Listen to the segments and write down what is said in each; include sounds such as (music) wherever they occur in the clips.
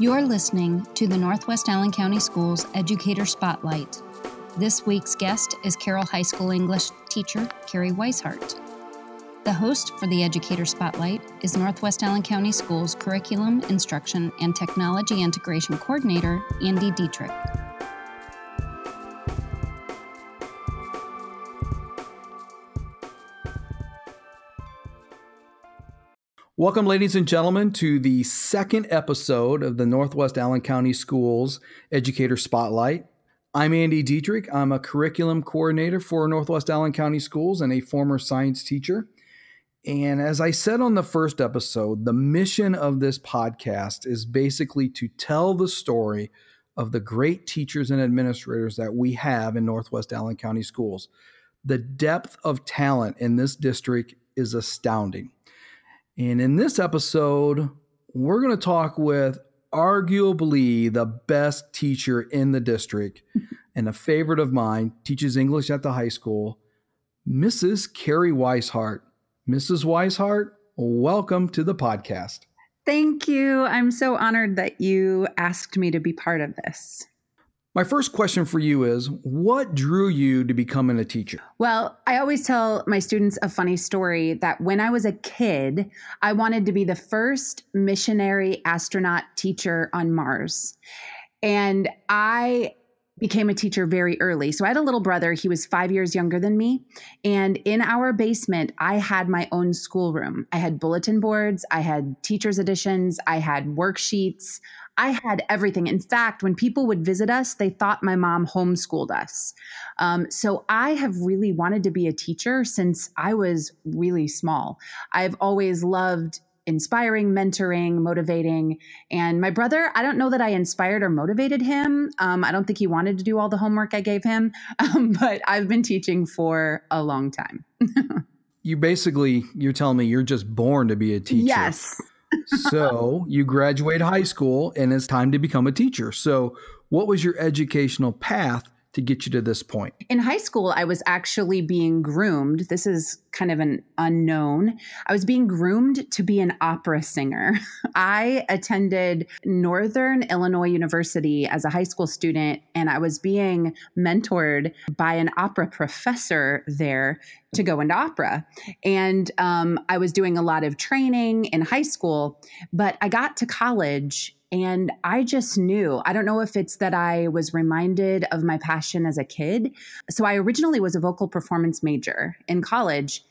You're listening to the Northwest Allen County Schools Educator Spotlight. This week's guest is Carroll High School English teacher Carrie Weishart. The host for the Educator Spotlight is Northwest Allen County Schools Curriculum, Instruction, and Technology Integration Coordinator Andy Dietrich. Welcome, ladies and gentlemen, to the second episode of the Northwest Allen County Schools Educator Spotlight. I'm Andy Dietrich. I'm a curriculum coordinator for Northwest Allen County Schools and a former science teacher. And as I said on the first episode, the mission of this podcast is basically to tell the story of the great teachers and administrators that we have in Northwest Allen County Schools. The depth of talent in this district is astounding. And in this episode, we're going to talk with arguably the best teacher in the district (laughs) and a favorite of mine, teaches English at the high school, Mrs. Carrie Weishart. Mrs. Weishart, welcome to the podcast. Thank you. I'm so honored that you asked me to be part of this. My first question for you is what drew you to becoming a teacher? Well, I always tell my students a funny story that when I was a kid, I wanted to be the first missionary astronaut teacher on Mars. And I became a teacher very early. So I had a little brother, he was 5 years younger than me, and in our basement I had my own schoolroom. I had bulletin boards, I had teachers editions, I had worksheets, I had everything. In fact, when people would visit us, they thought my mom homeschooled us. Um, so I have really wanted to be a teacher since I was really small. I've always loved inspiring, mentoring, motivating. And my brother, I don't know that I inspired or motivated him. Um, I don't think he wanted to do all the homework I gave him, (laughs) um, but I've been teaching for a long time. (laughs) you basically, you're telling me you're just born to be a teacher. Yes so you graduate high school and it's time to become a teacher. So, what was your educational path to get you to this point? In high school, I was actually being groomed. This is kind of an unknown. I was being groomed to be an opera singer. (laughs) I attended Northern Illinois University as a high school student, and I was being mentored by an opera professor there to go into opera. And um, I was doing a lot of training in high school, but I got to college and I just knew, I don't know if it's that I was reminded of my passion as a kid. So I originally was a vocal performance major in college.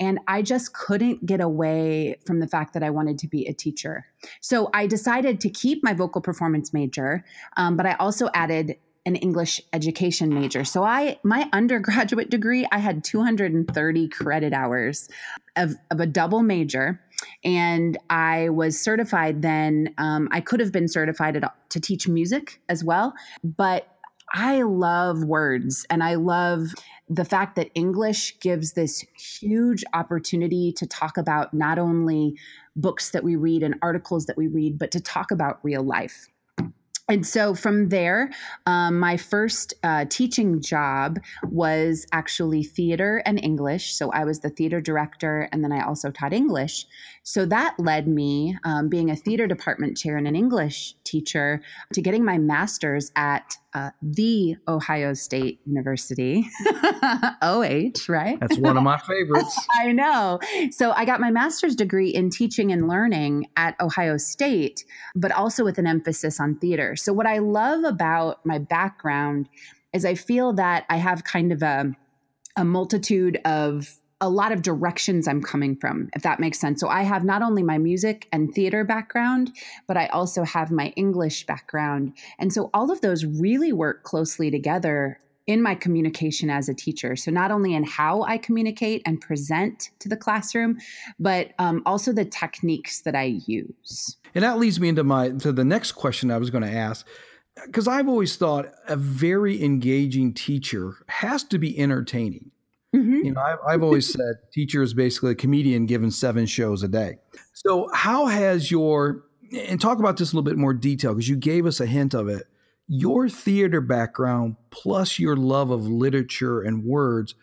And I just couldn't get away from the fact that I wanted to be a teacher. So I decided to keep my vocal performance major, um, but I also added an English education major. So I my undergraduate degree, I had 230 credit hours of, of a double major and I was certified then. Um, I could have been certified at, to teach music as well, but I love words and I love the fact that English gives this huge opportunity to talk about not only books that we read and articles that we read, but to talk about real life and so from there, um, my first uh, teaching job was actually theater and English. So I was the theater director, and then I also taught English. So that led me, um, being a theater department chair and an English teacher, to getting my master's at uh, the Ohio State University, (laughs) OH, right? That's one of my favorites. (laughs) I know. So I got my master's degree in teaching and learning at Ohio State, but also with an emphasis on theater. So what I love about my background is I feel that I have kind of a a multitude of a lot of directions I'm coming from, if that makes sense. So I have not only my music and theater background, but I also have my English background. And so all of those really work closely together in my communication as a teacher. So not only in how I communicate and present to the classroom, but um, also the techniques that I use. And that leads me into my to the next question I was going to ask because I've always thought a very engaging teacher has to be entertaining. Mm-hmm. You know, I've, I've always said teacher is basically a comedian given seven shows a day. So, how has your and talk about this a little bit more detail because you gave us a hint of it. Your theater background plus your love of literature and words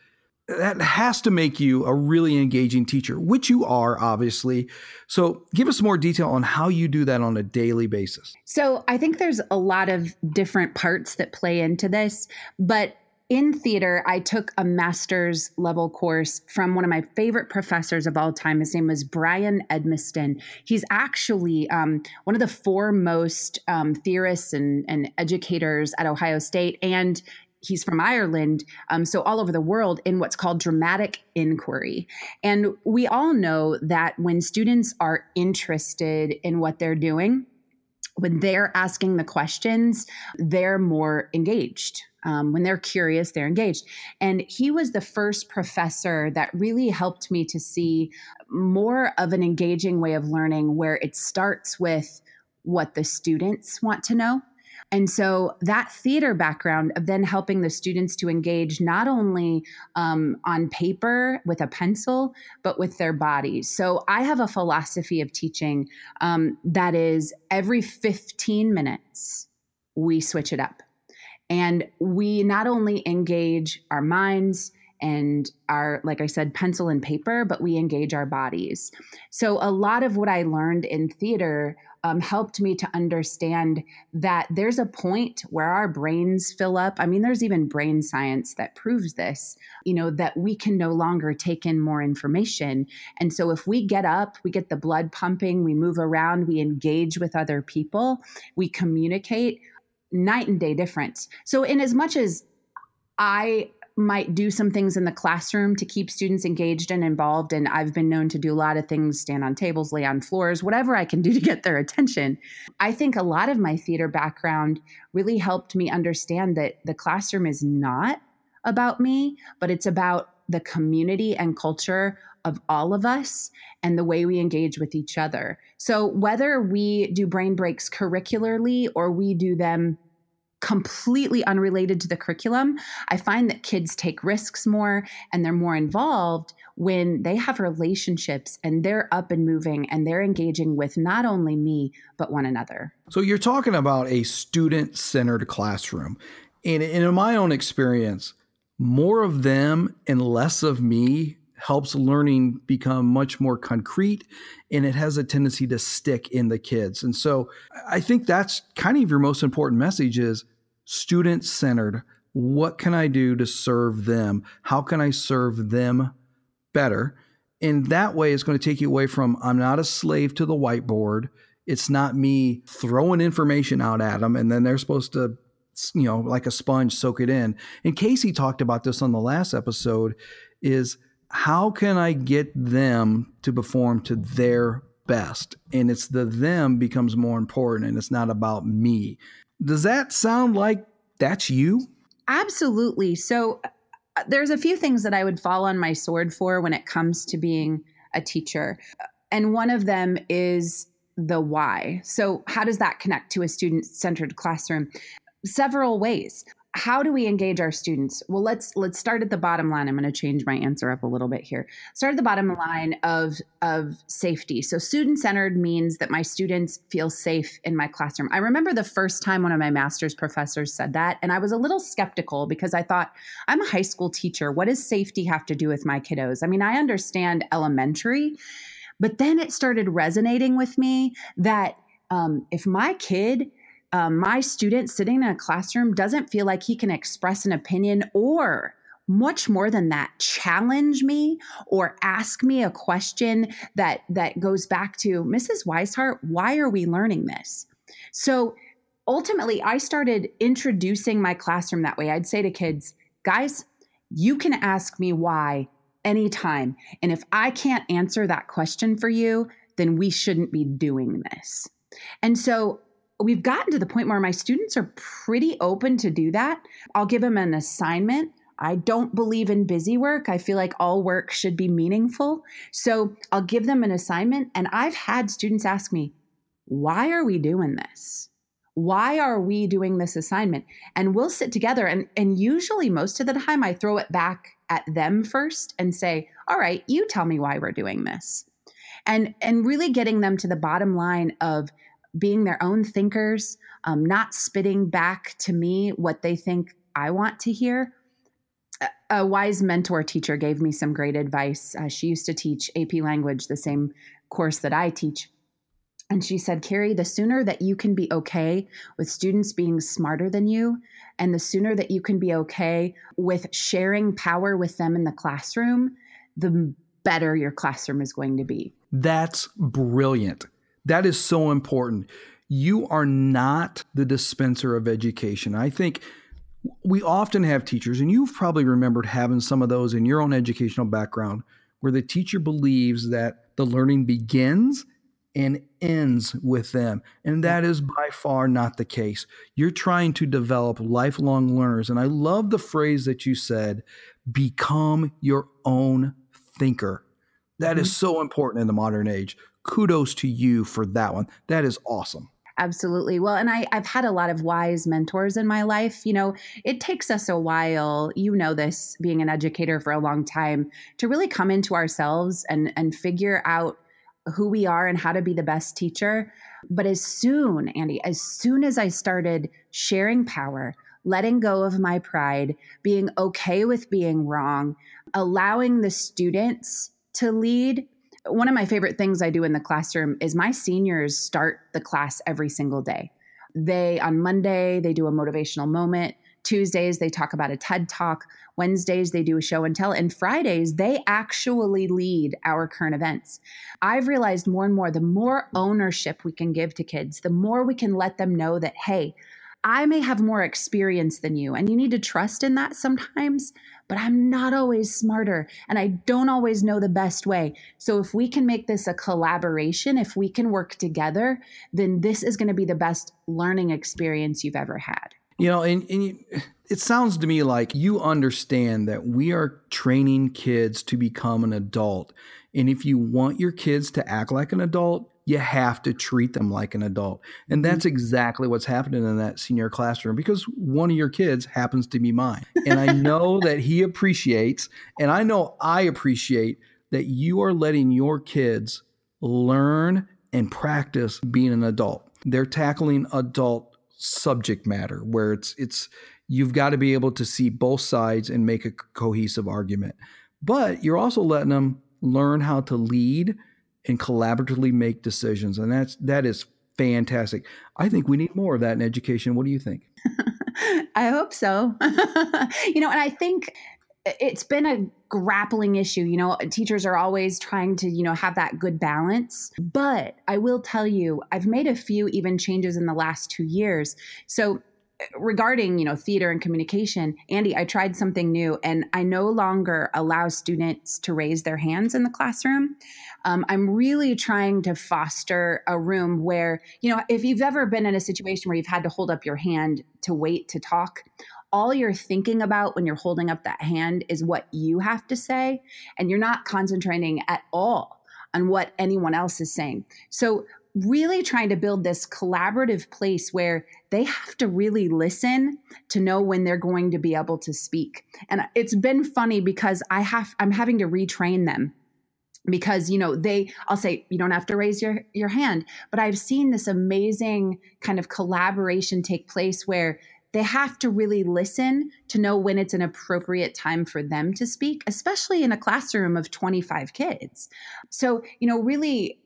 that has to make you a really engaging teacher, which you are, obviously. So, give us more detail on how you do that on a daily basis. So, I think there's a lot of different parts that play into this, but in theater, I took a master's level course from one of my favorite professors of all time. His name was Brian Edmiston. He's actually um, one of the foremost um, theorists and, and educators at Ohio State and he's from Ireland, um, so all over the world in what's called dramatic inquiry. And we all know that when students are interested in what they're doing, when they're asking the questions, they're more engaged. Um, when they're curious, they're engaged. And he was the first professor that really helped me to see more of an engaging way of learning where it starts with what the students want to know and so that theater background of then helping the students to engage not only um, on paper with a pencil, but with their bodies. So I have a philosophy of teaching um, that is every 15 minutes, we switch it up. And we not only engage our minds, and our, like I said, pencil and paper, but we engage our bodies. So, a lot of what I learned in theater um, helped me to understand that there's a point where our brains fill up. I mean, there's even brain science that proves this, you know, that we can no longer take in more information. And so if we get up, we get the blood pumping, we move around, we engage with other people, we communicate, night and day difference. So, in as much as I might do some things in the classroom to keep students engaged and involved. And I've been known to do a lot of things stand on tables, lay on floors, whatever I can do to get their attention. I think a lot of my theater background really helped me understand that the classroom is not about me, but it's about the community and culture of all of us and the way we engage with each other. So, whether we do brain breaks curricularly or we do them completely unrelated to the curriculum, I find that kids take risks more and they're more involved when they have relationships and they're up and moving and they're engaging with not only me, but one another. So you're talking about a student centered classroom. And in my own experience, more of them and less of me helps learning become much more concrete and it has a tendency to stick in the kids. And so I think that's kind of your most important message is student centered. What can I do to serve them? How can I serve them better? And that way it's going to take you away from I'm not a slave to the whiteboard. It's not me throwing information out at them and then they're supposed to you know like a sponge soak it in. And Casey talked about this on the last episode is how can I get them to perform to their best? And it's the them becomes more important and it's not about me. Does that sound like that's you? Absolutely. So uh, there's a few things that I would fall on my sword for when it comes to being a teacher. And one of them is the why. So, how does that connect to a student centered classroom? Several ways how do we engage our students? Well let's let's start at the bottom line. I'm going to change my answer up a little bit here. Start at the bottom line of of safety. So student centered means that my students feel safe in my classroom. I remember the first time one of my master's professors said that and i was a little skeptical because i thought i'm a high school teacher. What does safety have to do with my kiddos? I mean i understand elementary but then it started resonating with me that um, if my kid um, my student sitting in a classroom doesn't feel like he can express an opinion or much more than that challenge me or ask me a question that that goes back to mrs weishart why are we learning this? So ultimately i started introducing my classroom that way. I'd say to kids guys you can ask me why anytime and if i can't answer that question for you then we shouldn't be doing this. And so we've gotten to the point where my students are pretty open to do that. I'll give them an assignment. I don't believe in busy work. I feel like all work should be meaningful. So I'll give them an assignment. And I've had students ask me, why are we doing this? Why are we doing this assignment? And we'll sit together. And, and usually, most of the time, I throw it back at them first and say, all right, you tell me why we're doing this. And, and really getting them to the bottom line of being their own thinkers, um, not spitting back to me what they think I want to hear. A wise mentor teacher gave me some great advice. Uh, she used to teach AP language, the same course that I teach. And she said, Carrie, the sooner that you can be okay with students being smarter than you, and the sooner that you can be okay with sharing power with them in the classroom, the better your classroom is going to be. That's brilliant. That is so important. You are not the dispenser of education. I think we often have teachers, and you've probably remembered having some of those in your own educational background, where the teacher believes that the learning begins and ends with them. And that is by far not the case. You're trying to develop lifelong learners. And I love the phrase that you said become your own thinker. That mm-hmm. so important in the modern age. Kudos to you for that one. That is awesome. Absolutely. Well, and I, I've had a lot of wise mentors in my life. You know, it takes us a while, you know, this being an educator for a long time, to really come into ourselves and, and figure out who we are and how to be the best teacher. But as soon, Andy, as soon as I started sharing power, letting go of my pride, being okay with being wrong, allowing the students to lead. One of my favorite things I do in the classroom is my seniors start the class every single day. They, on Monday, they do a motivational moment. Tuesdays, they talk about a TED talk. Wednesdays, they do a show and tell. And Fridays, they actually lead our current events. I've realized more and more the more ownership we can give to kids, the more we can let them know that, hey, I may have more experience than you, and you need to trust in that sometimes, but I'm not always smarter and I don't always know the best way. So, if we can make this a collaboration, if we can work together, then this is going to be the best learning experience you've ever had. You know, and, and you, it sounds to me like you understand that we are training kids to become an adult. And if you want your kids to act like an adult, you have to treat them like an adult. And that's mm-hmm. exactly what's happening in that senior classroom because one of your kids happens to be mine. And I (laughs) know that he appreciates, and I know I appreciate that you are letting your kids learn and practice being an adult. They're tackling adult subject matter where it's it's you've got to be able to see both sides and make a cohesive argument. But you're also letting them learn how to lead and collaboratively make decisions. And that's that is fantastic. I think we need more of that in education. What do you think? (laughs) I hope so. (laughs) you know, and I think it's been a grappling issue. You know, teachers are always trying to, you know, have that good balance. But I will tell you, I've made a few even changes in the last two years. So regarding you know theater and communication andy i tried something new and i no longer allow students to raise their hands in the classroom. Um, i'm really trying to foster a room where you know if you've ever been in a situation where you've had to hold up your hand to wait to talk all you're thinking about when you're holding up that hand is what you have to say and you're not concentrating at all on what anyone else is saying. So really trying to build this collaborative place where they have to really listen to know when they're going to be able to speak. And it's been funny because I have I'm having to retrain them because you know they I'll say you don't have to raise your your hand, but I've seen this amazing kind of collaboration take place where they have to really listen to know when it's an appropriate time for them to speak, especially in a classroom of 25 kids. So, you know, really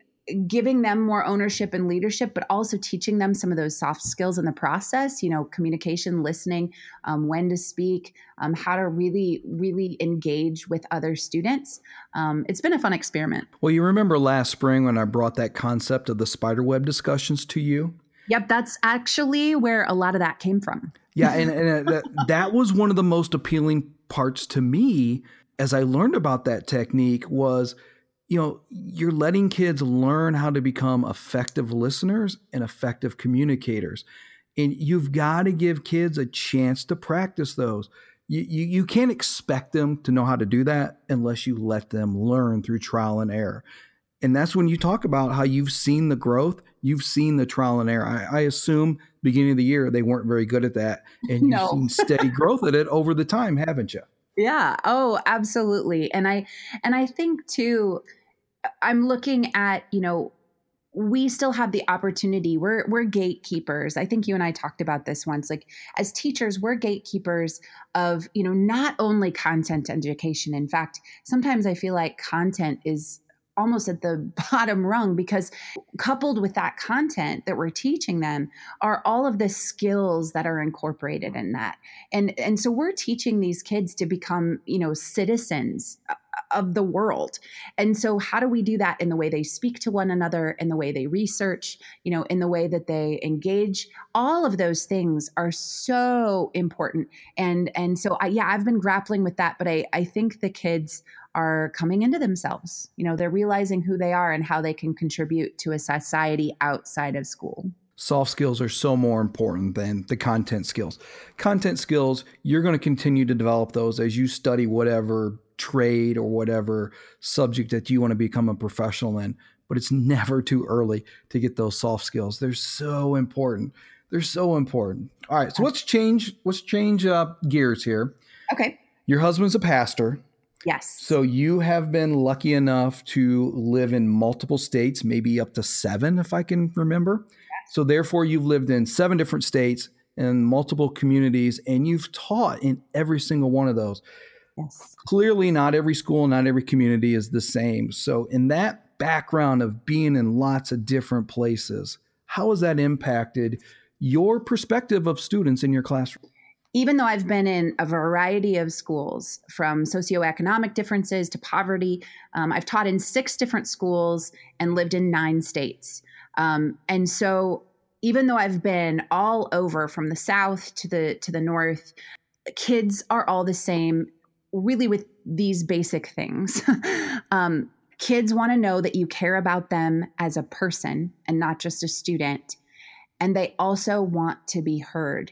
giving them more ownership and leadership, but also teaching them some of those soft skills in the process, you know, communication, listening, um, when to speak, um, how to really, really engage with other students. Um, it's been a fun experiment. Well, you remember last spring when I brought that concept of the spiderweb discussions to you? Yep, that's actually where a lot of that came from. Yeah, and, and uh, that, (laughs) that was one of the most appealing parts to me as I learned about that technique was – you know, you're letting kids learn how to become effective listeners and effective communicators. And you've got to give kids a chance to practice those. You, you, you can't expect them to know how to do that unless you let them learn through trial and error. And that's when you talk about how you've seen the growth, you've seen the trial and error. I, I assume beginning of the year they weren't very good at that, and you've no. seen steady (laughs) growth at it over the time, haven't you? Yeah. Oh, absolutely. And I and I think too I'm looking at, you know, we still have the opportunity. We're we're gatekeepers. I think you and i talked about this once. Like as teachers we're gatekeepers of you know not only content education. In fact sometimes i feel like content is almost at the (laughs) bottom rung because coupled with that content that we're teaching them are all of the skills that are incorporated in that. And and so we're teaching these kids to become you know citizens of the world. And so how do we do that in the way they speak to one another, in the way they research, you know, in the way that they engage? All of those things are so important. And and so I yeah, I've been grappling with that, but I I think the kids are coming into themselves. You know, they're realizing who they are and how they can contribute to a society outside of school soft skills are so more important than the content skills. Content skills, you're going to continue to develop those as you study whatever trade or whatever subject that you want to become a professional in. But it's never too early to get those soft skills. They're so important. They're so important. All right, so let's change. Let's change uh, gears here. Okay. Your husband's a pastor. Yes. So you have been lucky enough to live in multiple states, maybe up to seven, if I can remember. Yes. So therefore, you've lived in seven different states and multiple communities, and you've taught in every single one of those. Yes. Clearly, not every school, not every community is the same. So, in that background of being in lots of different places, how has that impacted your perspective of students in your classroom? Even though I've been in a variety of schools, from socioeconomic differences to poverty, um, I've taught in six different schools and lived in nine states. Um, and so, even though I've been all over from the south to the to the north, kids are all the same really with these basic things. (laughs) um, kids want to know that you care about them as a person and not just a student. And they also want to be heard.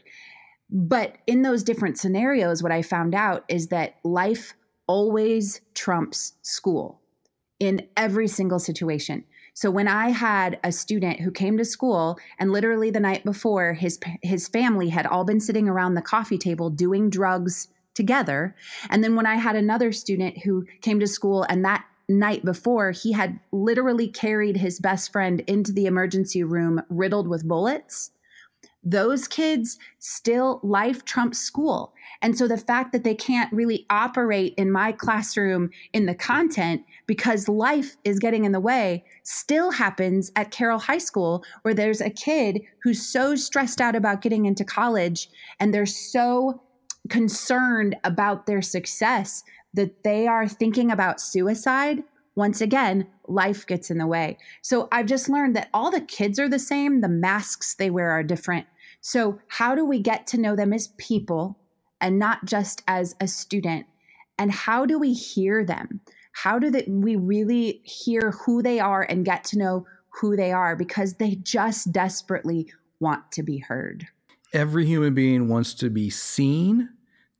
But in those different scenarios, what I found out is that life always trumps school in every single situation. So when I had a student who came to school and literally the night before his his family had all been sitting around the coffee table doing drugs together. And then when I had another student who came to school and that night before, he had literally carried his best friend into the emergency room riddled with bullets. Those kids still life trumps school. And so the fact that they can't really operate in my classroom in the content because life is getting in the way still happens at Carroll High School, where there's a kid who's so stressed out about getting into college and they're so concerned about their success that they are thinking about suicide, once again, life gets in the way. So I've just learned that all the kids are the same, the masks they wear are different. So, how do we get to know them as people and not just as a student? And how do we hear them? How do they, we really hear who they are and get to know who they are? Because they just desperately want to be heard every human being wants to be seen,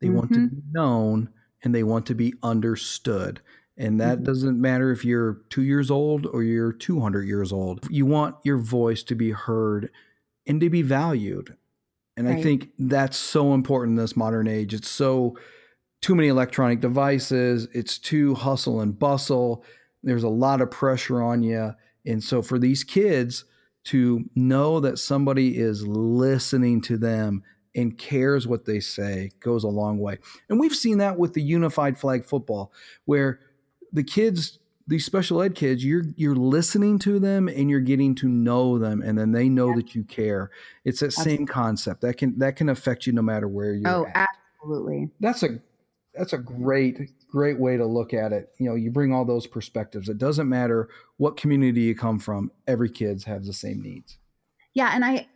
they mm-hmm. want to mm-hmm. be known, and they want to be understood. And that mm-hmm. doesn't matter if you're two years old or you're 200 years old. You want your voice to be heard and to be valued. And right. I think that's so important in this modern age. It's so too many electronic devices, it's too hustle and bustle. There's a lot of pressure on you. And so for these kids, to know that somebody is listening to them and cares what they say goes a long way. And we've seen that with the unified flag football, where the kids, these special ed kids, you're you're listening to them and you're getting to know them, and then they know yeah. that you care. It's that absolutely. same concept that can that can affect you no matter where you're. Oh, at. absolutely. That's a that's a mm-hmm. great great way to look at it. You know you bring all those perspectives. It doesn't matter what community you come from every kids has the same needs. Yeah and i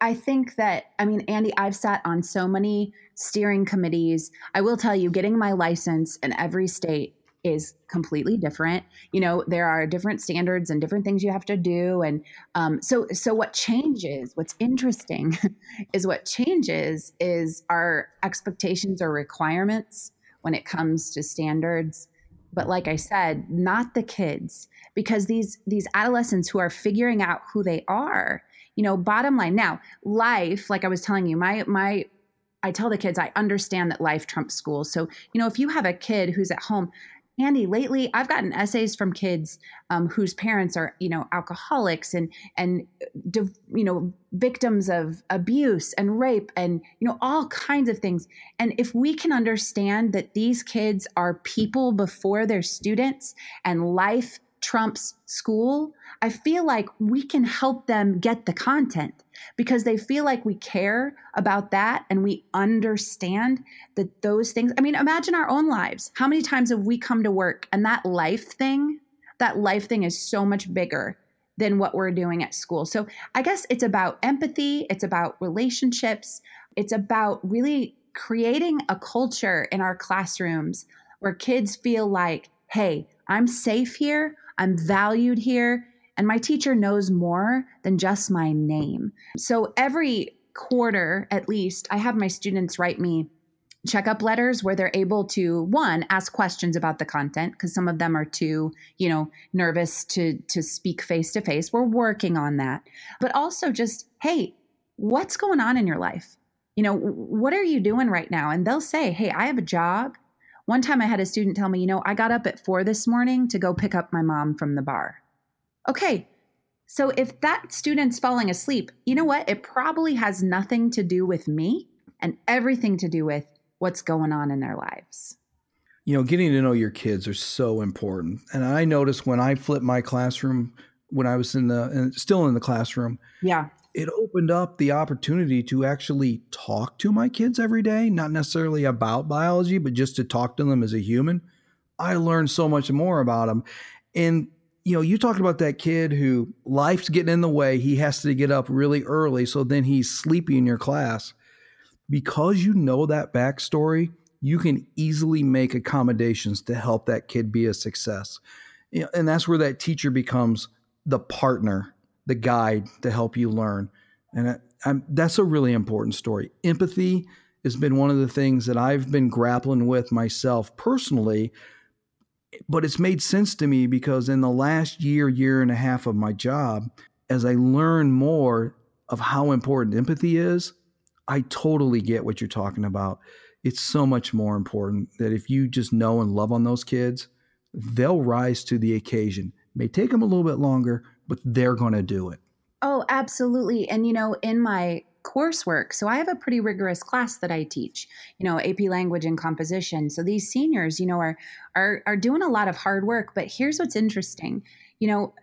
i think that i mean andy i've sat on so many steering committees. I will tell you getting my license in every state is completely different. You know there are different standards and different things you have to do and um, so so what changes what's interesting (laughs) is what changes is our expectations or requirements when it comes to standards. But like i said not the kids because these these adolescents who are figuring out who they are you know bottom line now life like i was telling you my my i tell the kids i understand that life trumps school. So you know if you have a kid who's at home Andy, lately I've gotten essays from kids um, whose parents are, you know, alcoholics and and you know victims of abuse and rape and you know all kinds of things. And if we can understand that these kids are people before they're students and life trumps school, I feel like we can help them get the content because they feel like we care about that and we understand that those things. I mean, imagine our own lives. How many times have we come to work and that life thing, that life thing is so much bigger than what we're doing at school. So I guess it's about empathy, it's about relationships, it's about really creating a culture in our classrooms where kids feel like, hey, I'm safe here. I'm valued here, and my teacher knows more than just my name. So every quarter, at least, I have my students write me checkup letters where they're able to one ask questions about the content because some of them are too you know nervous to to speak face to face we're working on that. But also just hey what's going on in your life? You know what are you doing right now? And they'll say hey i have a job one time I had a student tell me, you know, I got up at four this morning to go pick up my mom from the bar. Okay, so if that student's falling asleep, you know what? It probably has nothing to do with me and everything to do with what's going on in their lives. You know, getting to know your kids are so important. And I noticed when I flipped my classroom when I was in the still in the classroom. Yeah it opened up the opportunity to actually talk to my kids every day, not necessarily about biology, but just to talk to them as a human. I learned so much more about them. And you know, you talked about that kid who life's getting in the way. He has to get up really early, so then he's sleepy in your class. Because you know that backstory, you can easily make accommodations to help that kid be a success. And that's where that teacher becomes the partner the guide to help you learn. And I, that's a really important story. Empathy has been one of the things that I've been grappling with myself personally, but it's made sense to me because in the last year, year and a half of my job, as I learn more of how important empathy is, I totally get what you're talking about. It's so much more important that if you just know and love on those kids, they'll rise to the occasion. It may take them a little bit longer, but they're going to do it. Oh, absolutely. And, you know, in my coursework, so I have a pretty rigorous class that I teach, you know, AP language and composition. So these seniors, you know, are, are, are doing a lot of hard work. But here's what's interesting. You know,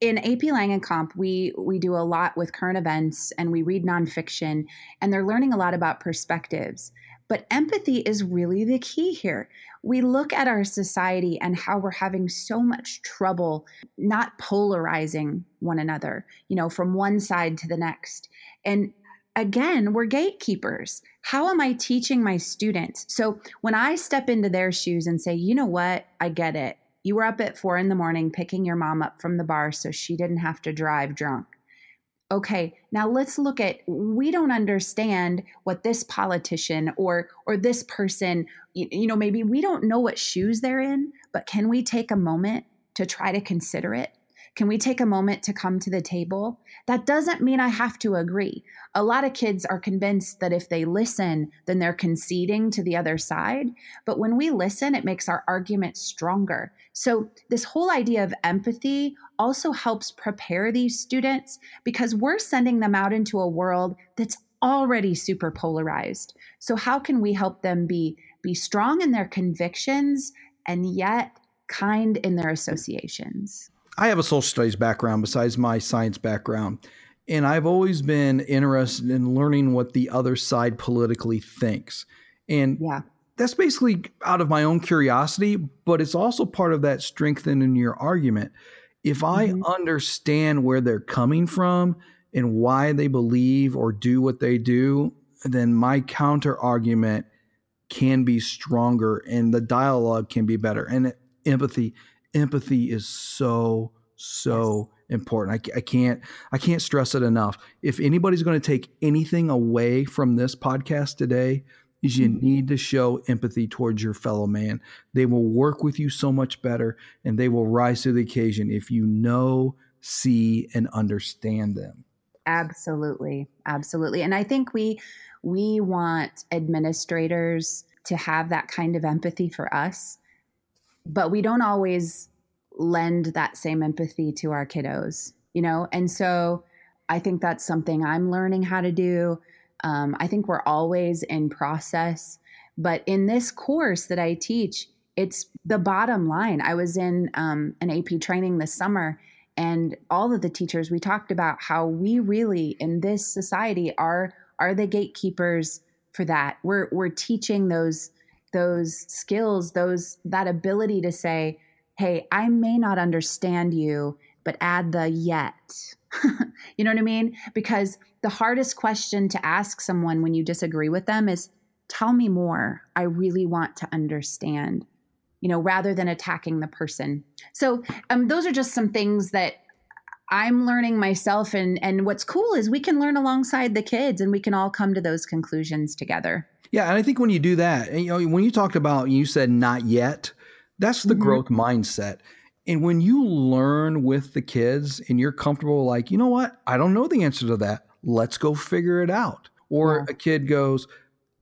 in AP Lang and Comp, we we do a lot with current events and we read nonfiction, and they're learning a lot about perspectives. But empathy is really the key here. We look at our society and how we're having so much trouble not polarizing one another, you know, from one side to the next. And again, we're gatekeepers. How am I teaching my students? So when I step into their shoes and say, you know what, I get it. You were up at four in the morning picking your mom up from the bar so she didn't have to drive drunk okay now let's look at we don't understand what this politician or or this person you, you, know maybe we don't know what shoes they're in but can we take a moment to try to consider it can we take a moment to come to the table that doesn't mean i have to agree a lot of kids are convinced that if they listen then they're conceding to the other side but when we listen it makes our argument stronger so this whole idea of empathy also helps prepare these students because we're sending them out into a world that's already super polarized. So how can we help them be be strong in their convictions and yet kind in their associations? I have a social studies background besides my science background. And I've always been interested in learning what the other side politically thinks. And yeah. that's basically out of my own curiosity, but it's also part of that strengthening your argument if I mm-hmm. understand where they're coming from and why they believe or do what they do, then my counter argument can be stronger and the dialogue can be better. And empathy, empathy is so, so yes. important. I, I can't, I can't stress it enough. If anybody's going to take anything away from this podcast today, is you mm-hmm. need to show empathy towards your fellow man. They will work with you so much better and they will rise to the occasion if you know, see, and understand them. Absolutely. Absolutely. And I think we we want administrators to have that kind of empathy for us. But we don't always lend that same empathy to our kiddos, you know? And so I think that's something I'm learning how to do. Um, I think we're always in process. But in this course that I teach, it's the bottom line. I was in um, an AP training this summer, and all of the teachers we talked about how we really in this society are are the gatekeepers for that. We're we're teaching those those skills, those that ability to say, "Hey, I may not understand you, but add the yet." (laughs) you know what I mean? Because the hardest question to ask someone when you disagree with them is, "Tell me more. I really want to understand." You know, rather than attacking the person. So, um, those are just some things that I'm learning myself and and what's cool is we can learn alongside the kids and we can all come to those conclusions together. Yeah, and I think when you do that, and, you know, when you talked about you said not yet, that's the mm-hmm. growth mindset. And when you learn with the kids and you're comfortable like, you know what? I don't know the answer to that. Let's go figure it out. Or yeah. a kid goes,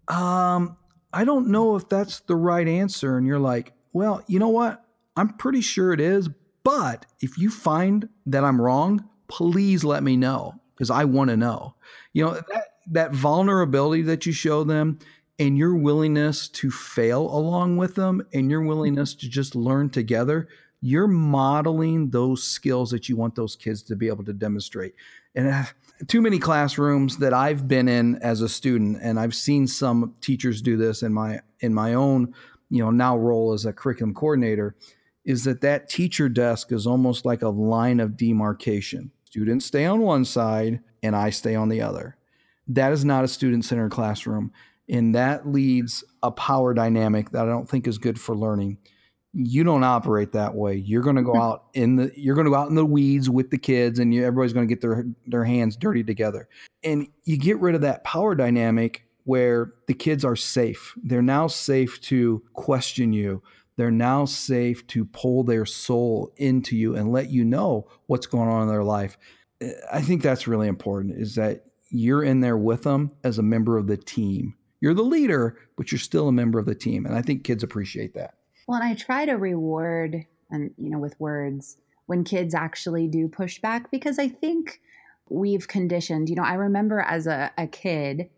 um, I don't know if that's the right answer and you're like, well, you know what? I'm pretty sure it is, but if you find that I'm wrong, please let me know because I want to know. You know, that, that vulnerability that you show them and your willingness to fail along with them and your willingness to just learn together, you're modeling those skills that you want those kids to be able to demonstrate. And uh, too many classrooms that I've been in as a student, and I've seen some teachers do this in my in my own, you know, now role as a curriculum coordinator is that that teacher desk is almost like a line of demarcation. Students stay on one side and I stay on the other. That is not a student centered classroom. And that leads a power dynamic that I don't think is good for learning. You don't operate that way. You're going to go mm-hmm. out in the you're going to go out in the weeds with the kids, and you, everybody's going to get their their hands dirty together. And you get rid of that power dynamic where the kids are safe. They're now safe to question you they're now safe to pull their soul into you and let you know what's going on in their life. I think that's really important is that you're in there with them as a member of the team. You're the leader, but you're still a member of the team. And I think kids appreciate that. Well, and I try to reward and you know with words when kids actually do push back because I think we've conditioned, you know, I remember as a, a kid,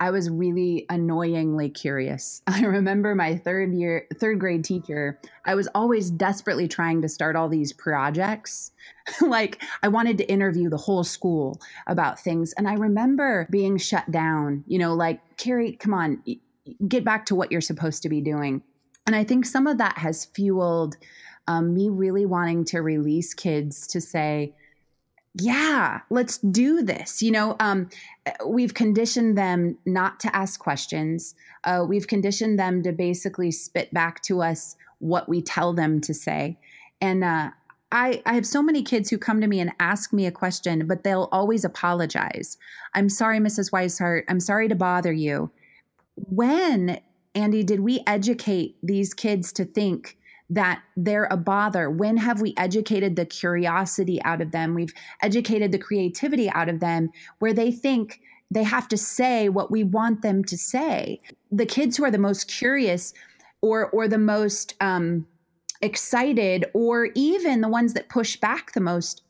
I was really annoyingly curious. (laughs) I remember my third year, third grade teacher, I was always desperately trying to start all these projects. (laughs) like I wanted to interview the whole school about things. And I remember being shut down, you know, like, Carrie, come on, get back to what you're supposed to be doing. And I think some of that has fueled um, me really wanting to release kids to say, yeah, let's do this. You know, um, we've conditioned them not to ask questions. Uh, we've conditioned them to basically spit back to us what we tell them to say. And uh, I, I have so many kids who come to me and ask me a question, but they'll always apologize. I'm sorry, Mrs. Weishart. I'm sorry to bother you. When, Andy, did we educate these kids to think that they're a bother? When have we educated the curiosity out of them? We've educated the creativity out of them where they think they have to say what we want them to say. The kids who are the most curious or or the most um, excited or even the ones that push back the most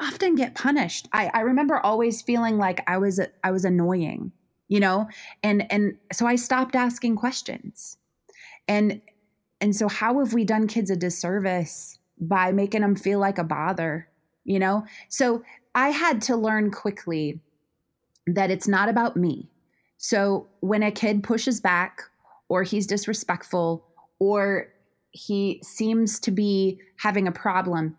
often get punished. I, I remember always feeling like I was I was annoying, you know, and and so I stopped asking questions. And and so, how have we done kids a disservice by making them feel like a bother? You know? So, I had to learn quickly that it's not about me. So, when a kid pushes back or he's disrespectful or he seems to be having a problem,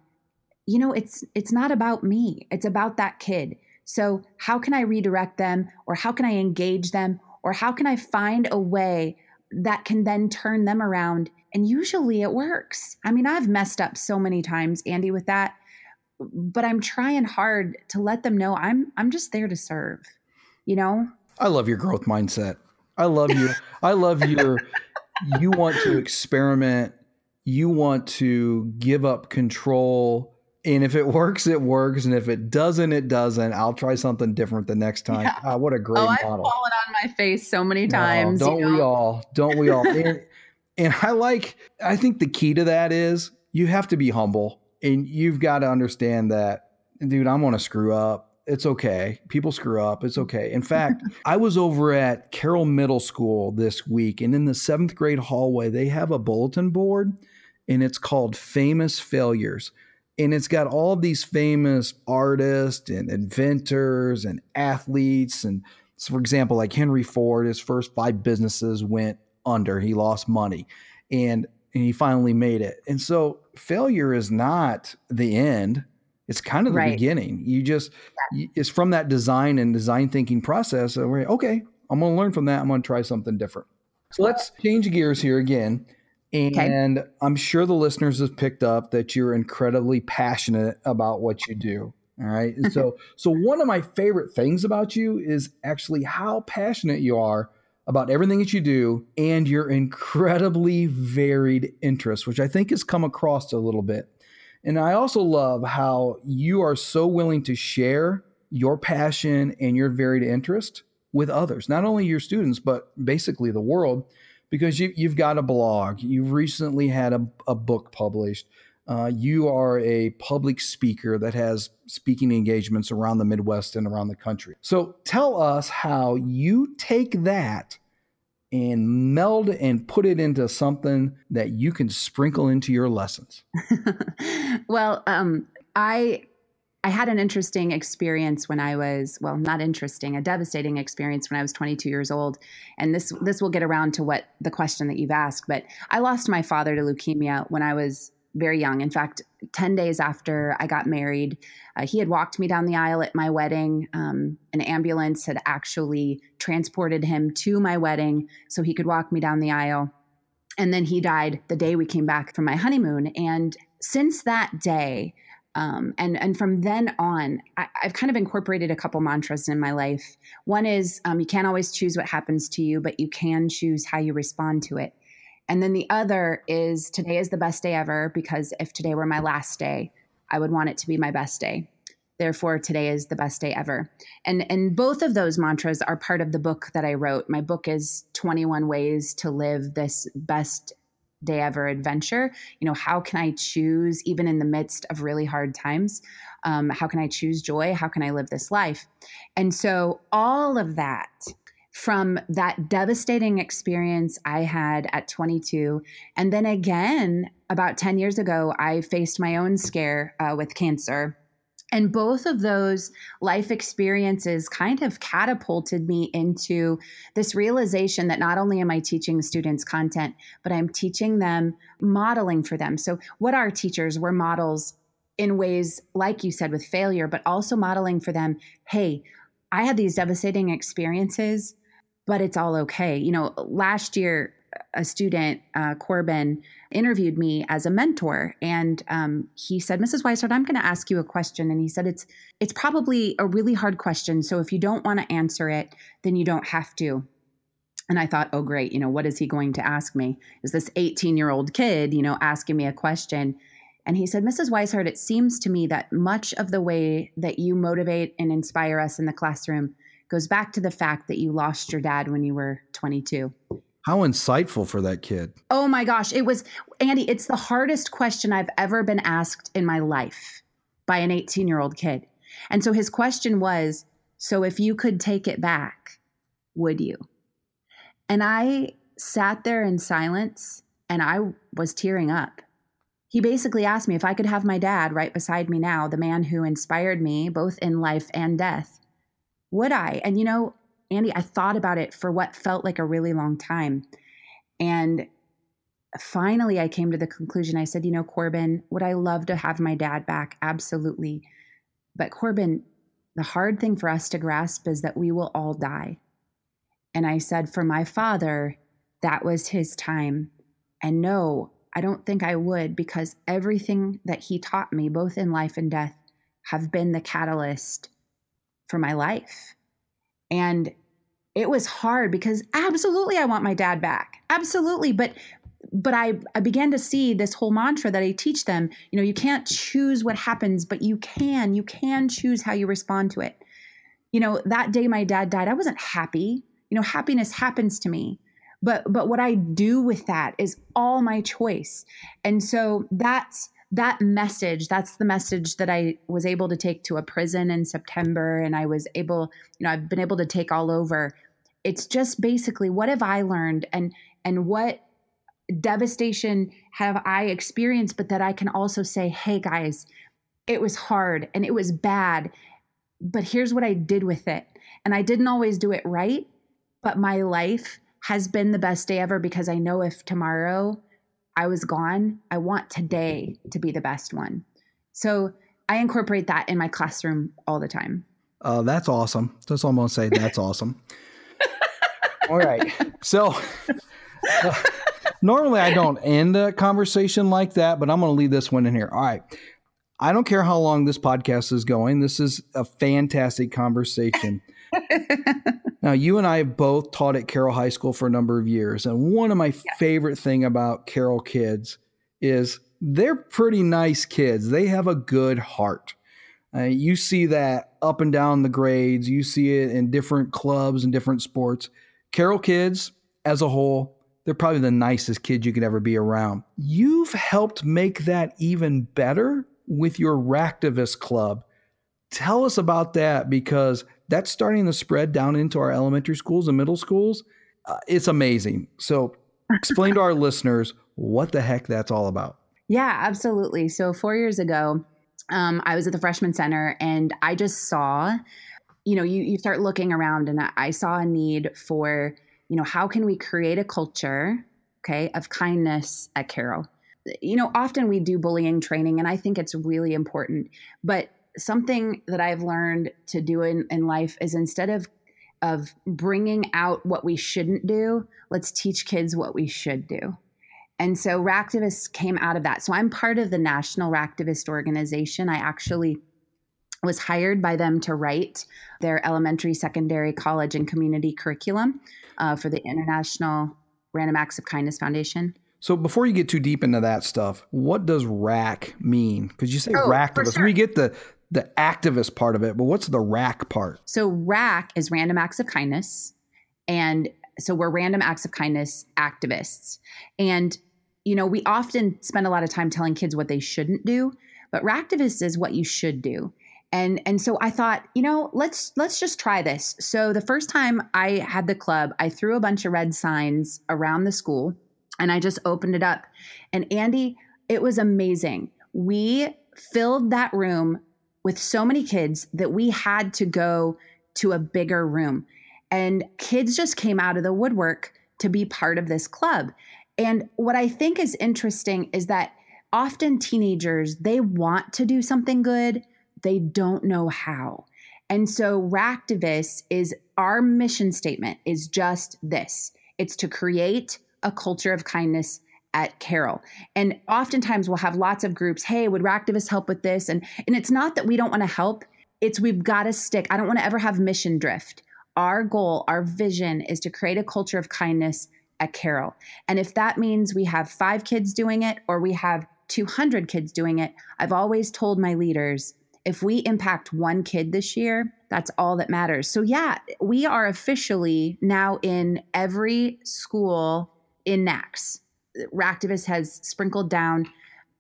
you know, it's it's not about me. It's about that kid. So, how can I redirect them or how can I engage them or how can I find a way that can then turn them around and usually it works. I mean, I've messed up so many times, Andy, with that, but I'm trying hard to let them know I'm I'm just there to serve. You know? I love your growth mindset. I love you. I love your you want to experiment, you want to give up control. And if it works, it works. And if it doesn't, it doesn't. I'll try something different the next time. Yeah. Ah, what a great oh, I've fallen on my face so many times. No, don't you know? we all? Don't we all? and, And I like, I think the key to that is you have to be humble and you've got to understand that, dude, I'm going to screw up. It's okay. People screw up. It's okay. In fact, (laughs) I was over at Carroll Middle School this week, and in the seventh grade hallway, they have a bulletin board and it's called Famous Failures. And it's got all these famous artists and inventors and athletes. And so for example, like Henry Ford, his first five businesses went under, he lost money. And and he finally made it. And so failure is not the end. It's kind of the right. beginning. You just yeah. it's from that design and design thinking process where okay, I'm going to learn from that. I'm going to try something different. So let's change gears here again. And okay. I'm sure the listeners have picked up that you're incredibly passionate about what you do. All right. so (laughs) so one of my favorite things about you is actually how passionate you are about everything that you do and your incredibly varied interests, which I think has come across a little bit. And I also love how you are so willing to share your passion and your varied interest with others, not only your students, but basically the world because you, you've got a blog, you've recently had a, a book published, uh, you are a public speaker that has speaking engagements around the Midwest and around the country. So tell us how you take that and meld and put it into something that you can sprinkle into your lessons. (laughs) well, um, I I had an interesting experience when I was well, not interesting, a devastating experience when I was 22 years old. And this this will get around to what the question that you've asked, but I lost my father to leukemia when I was very young. In fact, 10 days after I got married, uh, he had walked me down the aisle at my wedding. Um, an ambulance had actually transported him to my wedding so he could walk me down the aisle. And then he died the day we came back from my honeymoon. And since that day, um, and and from then on, I, have kind of incorporated a couple mantras in my life. One is um, you can't always choose what happens to you, but you can choose how you respond to it. And then the other is today is the best day ever because if today were my last day, I would want it to be my best day. Therefore, today is the best day ever. And and both of those mantras are part of the book that I wrote. My book is 21 ways to live this best day ever adventure you know how can i choose even in the midst of really hard times um, how can i choose joy how can i live this life and so all of that from that devastating experience I had at 22. And then again, about 10 years ago, I faced my own scare uh, with cancer. And both of those life experiences kind of catapulted me into this realization that not only am I teaching students content, but I'm teaching them modeling for them. So, what are teachers? We're models in ways, like you said, with failure, but also modeling for them hey, I had these devastating experiences, but it's all okay. You know, last year, a student, uh, Corbin, interviewed me as a mentor, and um, he said, "Mrs. Weishart, I'm going to ask you a question." And he said, "It's it's probably a really hard question, so if you don't want to answer it, then you don't have to." And I thought, "Oh, great! You know, what is he going to ask me? Is this 18 year old kid, you know, asking me a question?" And he said, Mrs. Weishart, it seems to me that much of the way that you motivate and inspire us in the classroom goes back to the fact that you lost your dad when you were 22. How insightful for that kid. Oh my gosh. It was, Andy, it's the hardest question I've ever been asked in my life by an 18 year old kid. And so his question was So if you could take it back, would you? And I sat there in silence and I was tearing up. He basically asked me if I could have my dad right beside me now, the man who inspired me both in life and death. Would I? And you know, Andy, I thought about it for what felt like a really long time. And finally, I came to the conclusion I said, you know, Corbin, would I love to have my dad back? Absolutely. But Corbin, the hard thing for us to grasp is that we will all die. And I said, for my father, that was his time. And no, I don't think I would because everything that he taught me, both in life and death, have been the catalyst for my life. And it was hard because absolutely I want my dad back. Absolutely. But but I, I began to see this whole mantra that I teach them, you know, you can't choose what happens, but you can. You can choose how you respond to it. You know, that day my dad died, I wasn't happy. You know, happiness happens to me. but but what i do with that is all my choice and so that's that message that's the message that i was able to take to a prison in september and i was able you know i've been able to take all over. It's just basically what have i learned? And and what devastation have i experienced but that i can also say hey guys it was hard and it was bad but here's what i did with it. And i didn't always do it right but my life has been the best day ever because i know if tomorrow I was gone. I want today to be the best one. So I incorporate that in my classroom all the time. Uh, that's awesome. That's all I'm going to say. That's awesome. (laughs) all right. So uh, normally I don't end a conversation like that, but I'm going to leave this one in here. All right. I don't care how long this podcast is going. This is a fantastic conversation. (laughs) now, you and I have both taught at Carroll High School for a number of years, and one of my yeah. favorite thing about Carroll kids is they're pretty nice kids. They have a good heart. Uh, you see that up and down the grades. You see it in different clubs and different sports. Carroll kids, as a whole, they're probably the nicest kids you could ever be around. You've helped make that even better with your Ractivist Club. Tell us about that because that's starting to spread down into our elementary schools and middle schools. Uh, it's amazing. So, explain to our (laughs) listeners what the heck that's all about. Yeah, absolutely. So, four years ago, um, I was at the freshman center and I just saw, you know, you, you start looking around and I saw a need for, you know, how can we create a culture, okay, of kindness at Carroll? You know, often we do bullying training and I think it's really important, but something that I've learned to do in, in life is instead of of bringing out what we shouldn't do, let's teach kids what we should do. And so Ractivists came out of that. So I'm part of the National Ractivist Organization. I actually was hired by them to write their elementary, secondary, college, and community curriculum uh, for the International Random Acts of Kindness Foundation. So before you get too deep into that stuff, what does RAC mean? Because you say oh, sure. we get the the activist part of it, but what's the RAC part? So RAC is random acts of kindness. And so we're random acts of kindness activists. And, you know, we often spend a lot of time telling kids what they shouldn't do, but Ractivist is what you should do. And and so I thought, you know, let's let's just try this. So the first time I had the club, I threw a bunch of red signs around the school and I just opened it up. And Andy, it was amazing. We filled that room with so many kids that we had to go to a bigger room. And kids just came out of the woodwork to be part of this club. And what I think is interesting is that often teenagers, they want to do something good, they don't know how. And so Ractivist is our mission statement is just this. It's to create a culture of kindness at Carroll. And oftentimes we'll have lots of groups, hey, would Ractivists help with this? And and it's not that we don't want to help, it's we've got to stick. I don't want to ever have mission drift. Our goal, our vision is to create a culture of kindness at Carroll. And if that means we have 5 kids doing it or we have 200 kids doing it, I've always told my leaders, if we impact one kid this year, that's all that matters. So yeah, we are officially now in every school in NACS Ractivist has sprinkled down.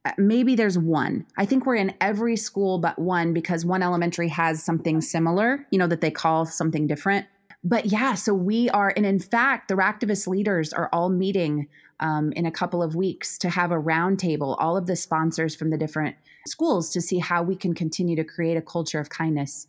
Uh, maybe there's one. I think we're in every school but one because one elementary has something similar, you know, that they call something different. But yeah, so we are, and in fact, the Ractivist leaders are all meeting um, in a couple of weeks to have a roundtable, all of the sponsors from the different schools to see how we can continue to create a culture of kindness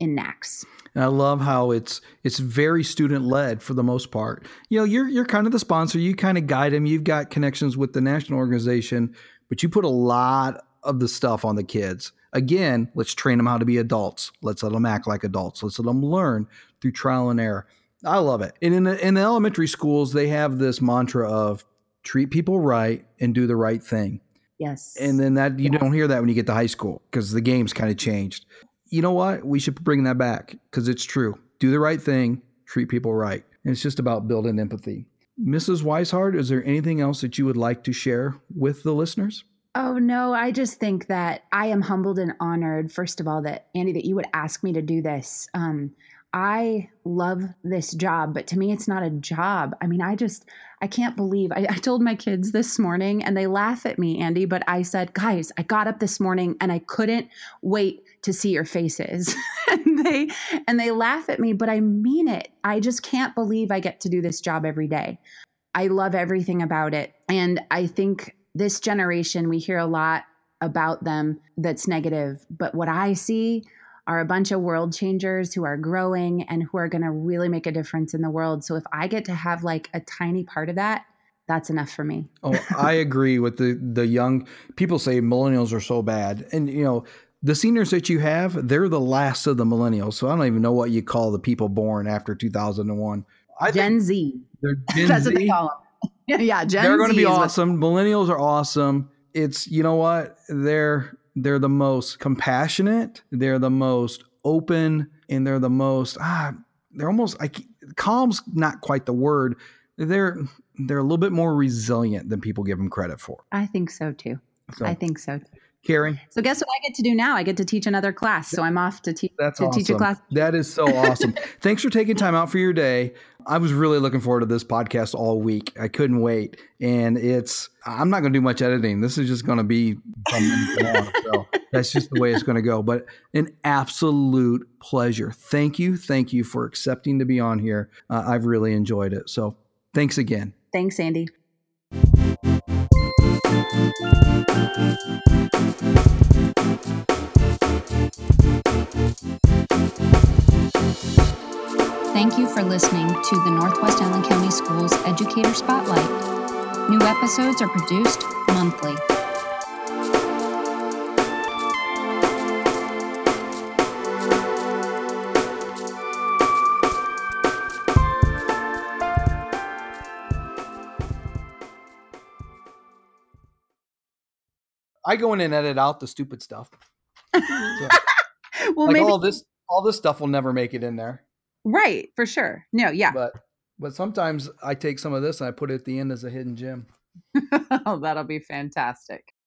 in NACS. And I love how it's it's very student led for the most part. You know, you're you're kind of the sponsor. You kind of guide them. You've got connections with the national organization, but you put a lot of the stuff on the kids. Again, let's train them how to be adults. Let's let them act like adults. Let's let them learn through trial and error. I love it. And in the, in the elementary schools, they have this mantra of treat people right and do the right thing. Yes. And then that you don't hear that when you get to high school because the game's kind of changed you know what? We should bring that back because it's true. Do the right thing, treat people right. And it's just about building empathy. Mrs. Weishart, is there anything else that you would like to share with the listeners? Oh, no. I just think that I am humbled and honored, first of all, that Andy, that you would ask me to do this. Um, I love this job, but to me, it's not a job. I mean, I just, I can't believe I, I, told my kids this morning and they laugh at me, Andy, but I said, guys, I got up this morning and I couldn't wait to see your faces. (laughs) and they, and they laugh at me, but I mean it. I just can't believe I get to do this job every day. I love everything about it. And I think this generation, we hear a lot about them that's negative. But what I see are a bunch of world changers who are growing and who are going to really make a difference in the world. So if I get to have like a tiny part of that, that's enough for me. oh, I (laughs) agree with the the young people say millennials are so bad. And you know, the seniors that you have, they're the last of the millennials. So I don't even know what you call the people born after 2001. I Gen Z. They're (laughs) Gen That's Z. what they call them. (laughs) yeah, Gen They're going to be awesome. Millennials are awesome. It's you know what? They're they're the most compassionate, they're the most open, and they're the most ah, they're almost like calm's not quite the word. They're they're a little bit more resilient than people give them credit for. I think so too. So, I think so. Too. Carrie. So guess what I get to do now? I get to teach another class. So I'm off to, te- That's to awesome. teach a class. That is so (laughs) awesome. Thanks for taking time out for your day. I was really looking forward to this podcast all week. I couldn't wait. And it's I'm not going to do much editing. This is just going to be long. (laughs) So that's just the way it's going to go. But an absolute pleasure. Thank you. Thank you for accepting to be on here. Uh, I've really enjoyed it. So thanks again. Thanks, Andy. Thank you for listening to the Northwest Allen County Schools Educator Spotlight. New episodes are produced monthly. I go in and edit out the stupid stuff. So, (laughs) well, like maybe all this all this stuff will never make it in there. Right, for sure. No, yeah. But but sometimes I take some of this and I put it at the end as a hidden gem. (laughs) oh, that'll be fantastic.